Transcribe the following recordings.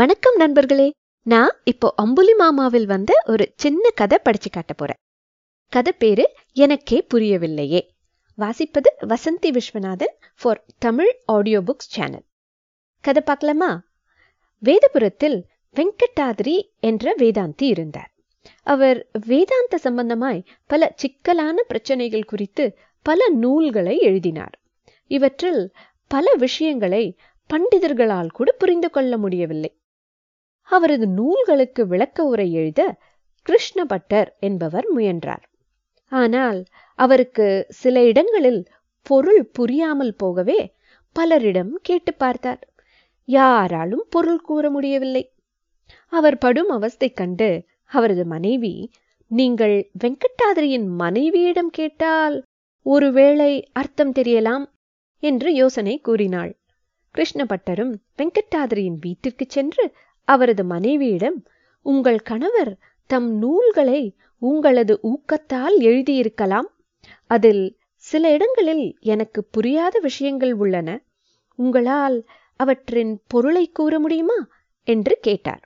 வணக்கம் நண்பர்களே. நான் இப்போ அம்புலி மாமாவில் வந்த ஒரு சின்ன கதை படிச்சு காட்ட போறேன். கதை பேரு எனக்கே புரியவில்லையே. வாசிப்பது Vasanthi Viswanathan for Tamil audio books channel கதை பார்க்கலாமா? வேதபுரத்தில் வெங்கடாதிரி என்ற வேதாந்தி இருந்தார். அவர் வேதாந்த சம்பந்தமாய் பல சிக்கலான பிரச்சனைகள் குறித்து பல நூல்களை எழுதினார். இவற்றில் பல விஷயங்களை பண்டிதர்களால் கூட புரிந்து கொள்ள முடியவில்லை. அவரது நூல்களுக்கு விளக்க உரை எழுத கிருஷ்ணபட்டர் என்பவர் முயன்றார். ஆனால் அவருக்கு சில இடங்களில் பொருள் புரியாமல் போகவே பலரிடம் கேட்டு பார்த்தார். யாராலும் பொருள் கூற முடியவில்லை. அவர் படும் அவஸ்தை கண்டு அவரது மனைவி நீங்கள் வெங்கட்டாதிரியின் மனைவியிடம் கேட்டால் ஒருவேளை அர்த்தம் தெரியலாம் என்று யோசனை கூறினாள். கிருஷ்ணபட்டரும் வெங்கட்டாதிரியின் வீட்டிற்கு சென்று அவரது மனைவியிடம் உங்கள் கணவர் தம் நூல்களை உங்களது ஊக்கத்தால் எழுதியிருக்கலாம். அதில் சில இடங்களில் எனக்கு புரியாத விஷயங்கள் உள்ளன. உங்களால் அவற்றின் பொருளை கூற முடியுமா? என்று கேட்டார்.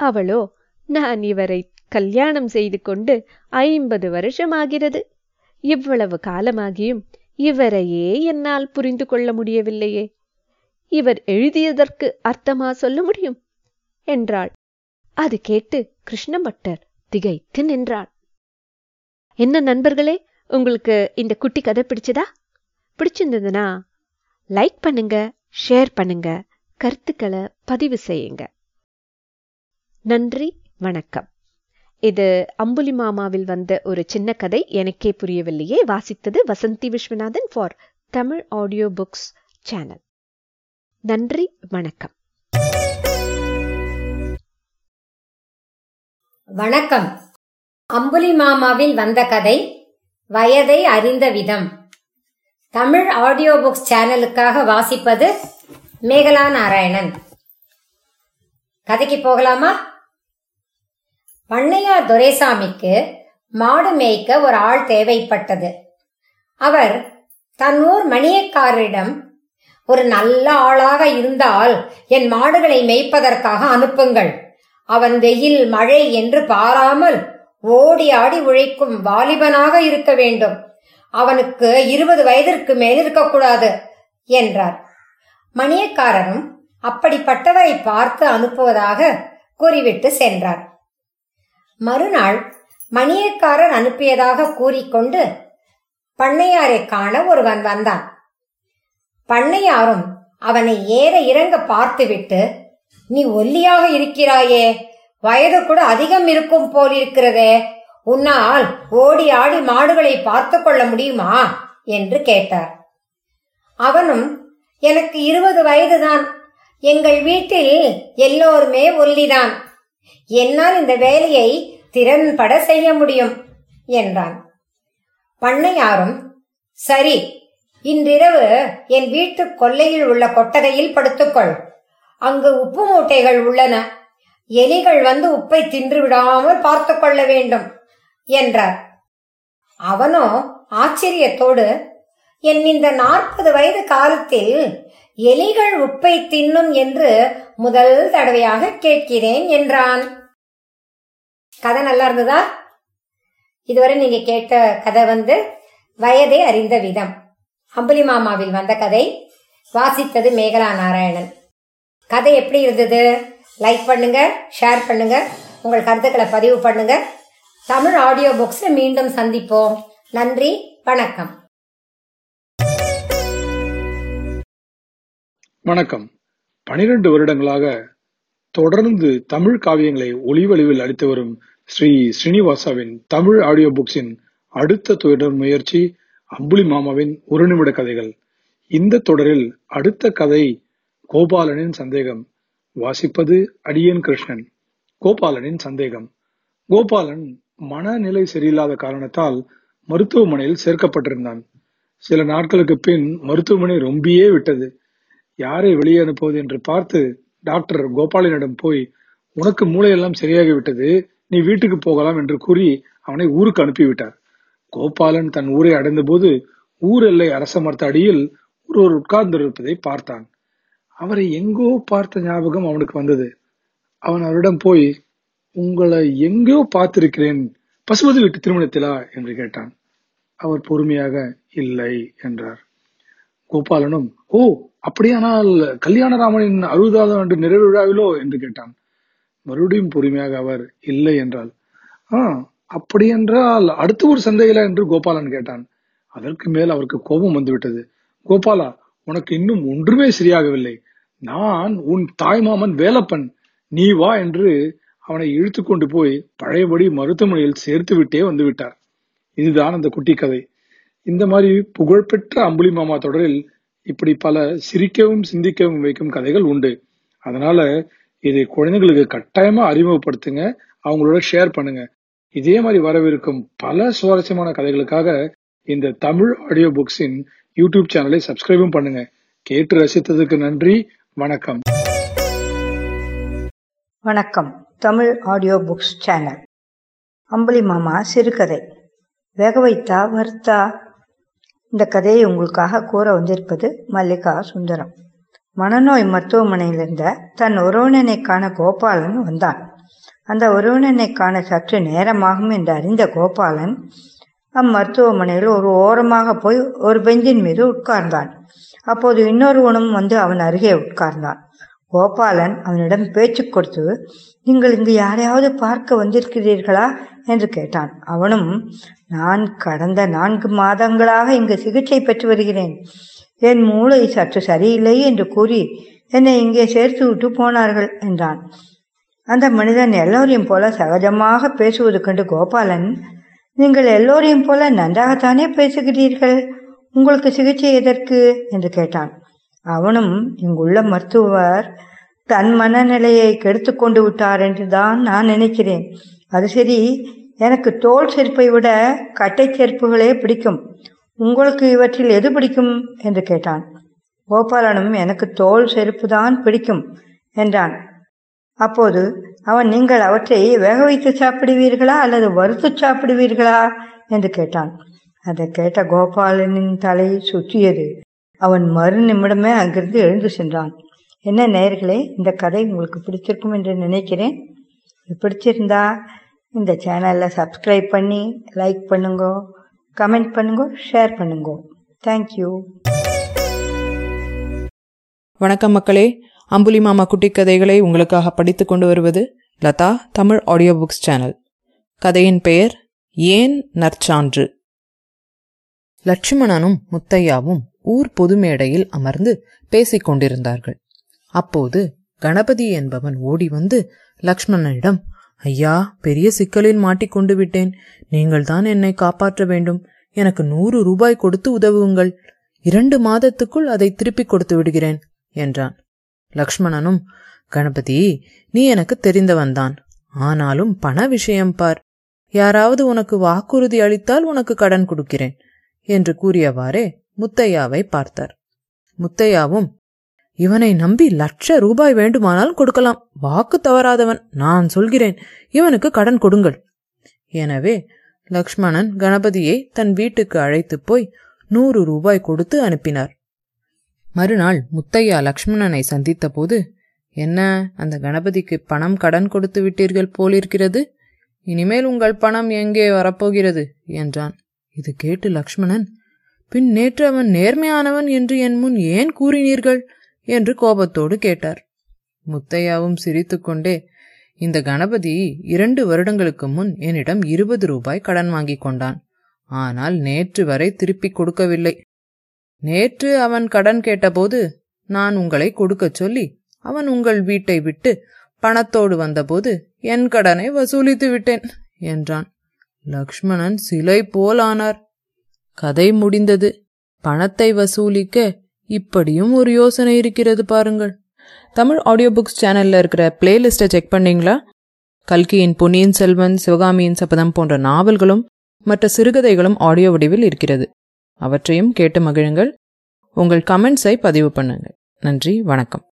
அவளோ நான் இவரை கல்யாணம் செய்து கொண்டு ஐம்பது வருஷமாகிறது. இவ்வளவு காலமாகியும் இவரையே என்னால் புரிந்து கொள்ள முடியவில்லையே. இவர் எழுதியதற்கு அர்த்தமா சொல்ல முடியும்? என்றாள். அது கேட்டு கிருஷ்ணபட்டர் திகைத்து நின்றாள். என்ன நண்பர்களே உங்களுக்கு இந்த குட்டி கதை பிடிச்சதா? பிடிச்சிருந்ததுன்னா லைக் பண்ணுங்க ஷேர் பண்ணுங்க கருத்துக்களை பதிவு செய்யுங்க. நன்றி வணக்கம். இது அம்புலி மாமாவில் வந்த ஒரு சின்ன கதை எனக்கே புரியவில்லையே. வாசித்தது Vasanthi Viswanathan for Tamil audio books channel. நன்றி வணக்கம். வணக்கம். அம்புலி மாமாவில் வந்த கதை வயதை அறிந்த விதம். தமிழ் ஆடியோ புக்ஸ் சேனலுக்காக வாசிப்பது மேகலா நாராயணன். கதைக்கு போகலாமா? பண்ணையார் துரைசாமிக்கு மாடு மேய்க்க ஒரு ஆள் தேவைப்பட்டது. அவர் தன் ஊர் மணியக்காரரிடம் ஒரு நல்ல ஆளாக இருந்தால் என் மாடுகளை மேய்ப்பதற்காக அனுப்புங்கள். அவன் வெயில் மழை என்று பாராமல் ஓடி ஆடி உழைக்கும் வாலிபனாக இருக்க வேண்டும். அவனுக்கு இருபது வயதிற்கு மேல் இருக்கக்கூடாது என்றார். மணியக்காரரும் அப்படிப்பட்டவரை பார்த்து அனுப்புவதாக கூறிவிட்டு சென்றார். மறுநாள் மணியக்காரர் அனுப்பியதாக கூறிக்கொண்டு பண்ணையாரை காண ஒருவன் வந்தான். பண்ணையாரும் அவனை ஏற இறங்க பார்த்துவிட்டு நீ ஒல்லியாக இருக்கிறாயே. வயது கூட அதிகம் இருக்கும் போல் இருக்கிறதே. உன்னால் ஓடி ஆடி மாடுகளை பார்த்து கொள்ள முடியுமா? என்று கேட்டார். அவனும் எனக்கு இருபது வயதுதான். எங்கள் வீட்டில் எல்லோருமே ஒல்லிதான். என்னால் இந்த வேலையை திறன்பட செய்ய முடியும் என்றான். பண்ணையாரும் சரி இன்றிரவு என் வீட்டு கொல்லையில் உள்ள கொட்டகையில் படுத்துக்கொள் அங்கு உப்பு மூட்டைகள் உள்ளன. எலிகள் வந்து உப்பை தின்று விடாமல் பார்த்து கொள்ள வேண்டும் என்றார். அவனோ ஆச்சரியத்தோடு என் இந்த நாற்பது வயது காலத்தில் எலிகள் உப்பை தின்னும் என்று முதல் தடவையாக கேட்கிறேன் என்றான். கதை நல்லா இருந்ததா? இதுவரை நீங்க கேட்ட கதை வந்து வயதை அறிந்த விதம். அம்புலி மாமாவில் வந்த கதை வாசித்தது மேகலா நாராயணன். கதை எப்படி இருந்தது? லைக் பண்ணுங்க ஷேர் பண்ணுங்க உங்கள் கருத்துக்களை பதிவு பண்ணுங்க. தமிழ் ஆடியோ புக்ஸ் மீண்டும் சந்திப்போம். நன்றி வணக்கம். வணக்கம். பனிரெண்டு வருடங்களாக தொடர்ந்து தமிழ் காவியங்களை ஒளிவழிவில் அளித்து வரும் ஸ்ரீ ஸ்ரீனிவாசாவின் தமிழ் ஆடியோ புக்ஸின் அடுத்த தொடர் முயற்சி அம்புலி மாமாவின் ஒரு நிமிட கதைகள். இந்த தொடரில் அடுத்த கதை கோபாலனின் சந்தேகம். வாசிப்பது அடியன் கிருஷ்ணன். கோபாலனின் சந்தேகம். கோபாலன் மனநிலை சரியில்லாத காரணத்தால் மருத்துவமனையில் சேர்க்கப்பட்டிருந்தான். சில நாட்களுக்கு பின் மருத்துவமனை ரொம்பியே விட்டது. யாரை வெளியே அனுப்புவது என்று பார்த்து டாக்டர் கோபாலனிடம் போய் உனக்கு மூளையெல்லாம் சரியாகி விட்டது. நீ வீட்டுக்கு போகலாம் என்று கூறி அவனை ஊருக்கு அனுப்பிவிட்டார். கோபாலன் தன் ஊரை அடைந்தபோது ஊர் எல்லை அரச மரத்த அடியில் ஒருவர் உட்கார்ந்திருப்பதை பார்த்தான். அவரை எங்கோ பார்த்த ஞாபகம் அவனுக்கு வந்தது. அவன் அவரிடம் போய் உங்களை எங்கோ பார்த்திருக்கிறேன் பசுபதி வீட்டு திருமணத்திலா? என்று கேட்டான். அவர் பொறுமையாக இல்லை என்றார். கோபாலனும் ஓ அப்படியானால் கல்யாணராமனின் அறுபதாவது ஆண்டு நிறைவு விழாவிலோ? என்று கேட்டான். மறுபடியும் பொறுமையாக அவர் இல்லை என்றால் ஆ அப்படி என்றால் அடுத்த ஒரு சந்தையில என்று கோபாலன் கேட்டான். அதற்கு மேல் அவருக்கு கோபம் வந்துவிட்டது. கோபாலா உனக்கு இன்னும் ஒன்றுமே சரியாகவில்லை. நான் உன் தாய்மாமன் வேலப்பன். நீ வா என்று அவனை இழுத்து கொண்டு போய் பழையபடி மருத்துவமனையில் சேர்த்து விட்டே வந்து விட்டார். இதுதான் அந்த குட்டி கதை. இந்த மாதிரி புகழ்பெற்ற அம்புலி மாமா தொடரில் இப்படி பல சிரிக்கவும் சிந்திக்கவும் வைக்கும் கதைகள் உண்டு. அதனால இதை குழந்தைங்களுக்கு கட்டாயமா அறிமுகப்படுத்துங்க. அவங்களோட ஷேர் பண்ணுங்க. இதே மாதிரி வரவிருக்கும் பல சுவாரஸ்யமான கதைகளுக்காக இந்த தமிழ் ஆடியோ புக்ஸின் யூடியூப் சேனலை சப்ஸ்கிரைபும் பண்ணுங்க. கேட்டு ரசித்ததுக்கு நன்றி. வணக்கம். வணக்கம். Tamil audio books channel Ambuli Mama சிறுகதை. வேக வைத்தா வர்த்தா இந்த கதையை உங்களுக்காக கூற வந்திருப்பது மல்லிகா சுந்தரம். மனநோய் மருத்துவமனையில் இருந்த தன் ஒருவனனை காண கோபாலன் வந்தான். அந்த ஒருவனனை காண சற்று நேரமாகும் என்று அறிந்த கோபாலன் அம்மருத்துவமனையில் ஒரு ஓரமாக போய் ஒரு பெஞ்சின் மீது உட்கார்ந்தான். அப்போது இன்னொருவனும் வந்து அவன் அருகே உட்கார்ந்தான். கோபாலன் அவனிடம் பேச்சு கொடுத்து நீங்கள் இங்கு யாரையாவது பார்க்க வந்திருக்கிறீர்களா? என்று கேட்டான். அவனும் நான் கடந்த நான்கு மாதங்களாக இங்கு சிகிச்சை பெற்று வருகிறேன். என் மூளை சற்று சரியில்லை என்று கூறி என்னை இங்கே சேர்த்து விட்டு போனார்கள் என்றான். அந்த மனிதன் எல்லோரையும் போல சகஜமாக பேசுவது கண்டு கோபாலன் நீங்கள் எல்லோரையும் போல நன்றாகத்தானே பேசுகிறீர்கள்? உங்களுக்கு சிகிச்சை எதற்கு? என்று கேட்டான். அவனும் இங்குள்ள மருத்துவர் தன் மனநிலையை கெடுத்து கொண்டு விட்டார் என்று தான் நான் நினைக்கிறேன். அது சரி எனக்கு தோல் செருப்பை விட கட்டை செருப்புகளே பிடிக்கும். உங்களுக்கு இவற்றில் எது பிடிக்கும்? என்று கேட்டான். கோபாலனும் எனக்கு தோல் செருப்பு தான் பிடிக்கும் என்றான். அப்போது அவன் நீங்கள் அவற்றை வேக வைத்து சாப்பிடுவீர்களா அல்லது வறுத்து சாப்பிடுவீர்களா? என்று கேட்டான். அதை கேட்ட கோபாலனின் தலை சுற்றியது. அவன் மறு நிமிடமே அங்கிருந்து எழுந்து சென்றான். என்ன நேர்களே இந்த கதை உங்களுக்கு பிடிச்சிருக்கும் என்று நினைக்கிறேன். பிடிச்சிருந்தா இந்த சேனலில் சப்ஸ்கிரைப் பண்ணி லைக் பண்ணுங்க கமெண்ட் பண்ணுங்க ஷேர் பண்ணுங்க. தேங்க்யூ வணக்கம் மக்களே. அம்புலி மாமா குட்டி கதைகளை உங்களுக்காக படித்து கொண்டு வருவது Latha Tamil audio books channel கதையின் பெயர் ஏன் நற்சான்று? லட்சுமணனும் முத்தையாவும் ஊர் பொது மேடையில் அமர்ந்து பேசிக் கொண்டிருந்தார்கள். அப்போது கணபதி என்பவன் ஓடி வந்து லக்ஷ்மணனிடம் ஐயா பெரிய சிக்கலில் மாட்டிக்கொண்டு விட்டேன். நீங்கள் தான் என்னை காப்பாற்ற வேண்டும். எனக்கு நூறு ரூபாய் கொடுத்து உதவுங்கள். இரண்டு மாதத்துக்குள் அதை திருப்பிக் கொடுத்து விடுகிறேன் என்றான். லக்ஷ்மணனும் கணபதி நீ எனக்கு தெரிந்தவன்தான். ஆனாலும் பண விஷயம் பார். யாராவது உனக்கு வாக்குறுதி அளித்தால் உனக்கு கடன் கொடுக்கிறேன் என்று கூறியவாறே முத்தையாவை பார்த்தார். முத்தையாவும் இவனை நம்பி லட்ச ரூபாய் வேண்டுமானால் கொடுக்கலாம். வாக்கு தவறாதவன். நான் சொல்கிறேன். இவனுக்கு கடன் கொடுங்கள். எனவே லக்ஷ்மணன் கணபதியை தன் வீட்டுக்கு அழைத்துப் போய் நூறு ரூபாய் கொடுத்து அனுப்பினார். மறுநாள் முத்தையா லக்ஷ்மணனை சந்தித்தபோது என்ன அந்த கணபதிக்கு பணம் கடன் கொடுத்து விட்டீர்கள் போலிருக்கிறது? இனிமேல் உங்கள் பணம் எங்கே வரப்போகிறது? என்றான். இது கேட்டு லக்ஷ்மணன் பின் நேற்று அவன் நேர்மையானவன் என்று என் முன் ஏன் கூறினீர்கள்? என்று கோபத்தோடு கேட்டார். முத்தையாவும் சிரித்துக்கொண்டே இந்த கணபதி இரண்டு வருடங்களுக்கு முன் என்னிடம் இருபது ரூபாய் கடன் வாங்கிக் கொண்டான். ஆனால் நேற்று வரை திருப்பிக் கொடுக்கவில்லை. நேற்று அவன் கடன் கேட்டபோது நான் உங்களை கொடுக்கச் சொல்லி அவன் உங்கள் வீட்டை விட்டு பணத்தோடு வந்தபோது என் கடனை வசூலித்து விட்டேன் என்றான். லக்ஷ்மணன் சிலை போலானார் கதை முடிந்தது. பணத்தை வசூலிக்க இப்படியும் ஒரு யோசனை இருக்கிறது பாருங்கள். தமிழ் ஆடியோ புக்ஸ் சேனல்ல இருக்கிற பிளேலிஸ்ட்டை செக் பண்ணீங்களா? கல்கியின் பொன்னியின் செல்வன் சிவகாமியின் சபதம் போன்ற நாவல்களும் மற்ற சிறுகதைகளும் ஆடியோ வடிவில் இருக்கிறது. அவற்றையும் கேட்டு மகிழுங்கள். உங்கள் கமெண்ட்ஸை பதிவு பண்ணுங்கள். நன்றி வணக்கம்.